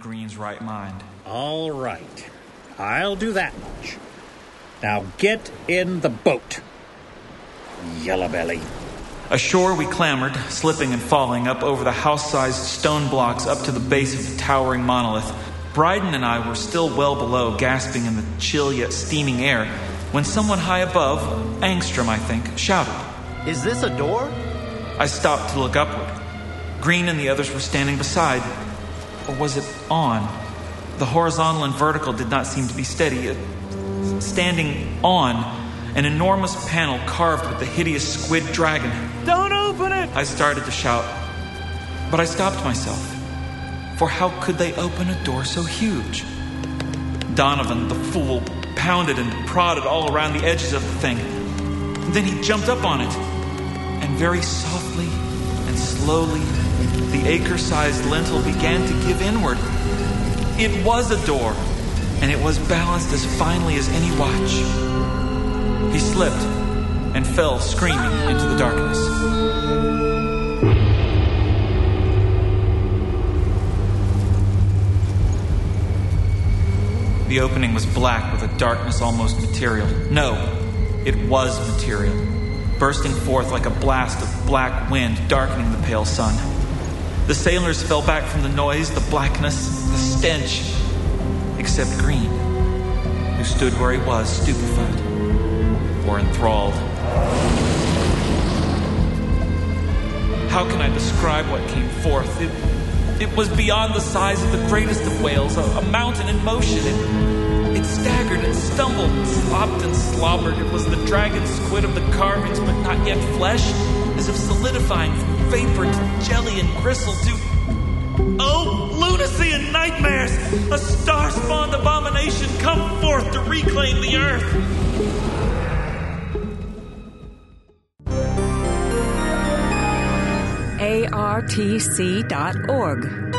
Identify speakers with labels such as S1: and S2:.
S1: Green's right mind.
S2: All right. I'll do that much. Now get in the boat. Yellow Belly.
S1: Ashore we clambered, slipping and falling up over the house sized stone blocks up to the base of the towering monolith. Briden and I were still well below, gasping in the chill yet steaming air, when someone high above, Angstrom, I think, shouted.
S3: Is this a door?
S1: I stopped to look upward. Green and the others were standing beside. Or was it on? The horizontal and vertical did not seem to be steady. Standing on, an enormous panel carved with the hideous squid dragon.
S4: Don't open it!
S1: I started to shout, but I stopped myself. For how could they open a door so huge? Donovan, the fool, pounded and prodded all around the edges of the thing. Then he jumped up on it, and very softly and slowly, the acre sized lintel began to give inward. It was a door, and it was balanced as finely as any watch. He slipped and fell screaming into the darkness. The opening was black with a darkness almost material. No, it was material, bursting forth like a blast of black wind, darkening the pale sun. The sailors fell back from the noise, the blackness, the stench, except Green, who stood where he was, stupefied or enthralled. How can I describe what came forth? It, it was beyond the size of the greatest of whales, a, a mountain in motion. It, staggered and stumbled, and slopped and slobbered. It was the dragon squid of the carvings, but not yet flesh, as if solidifying from vapor to jelly and gristle to. Oh, lunacy and nightmares! A star spawned abomination come forth to reclaim the earth!
S5: artc.org.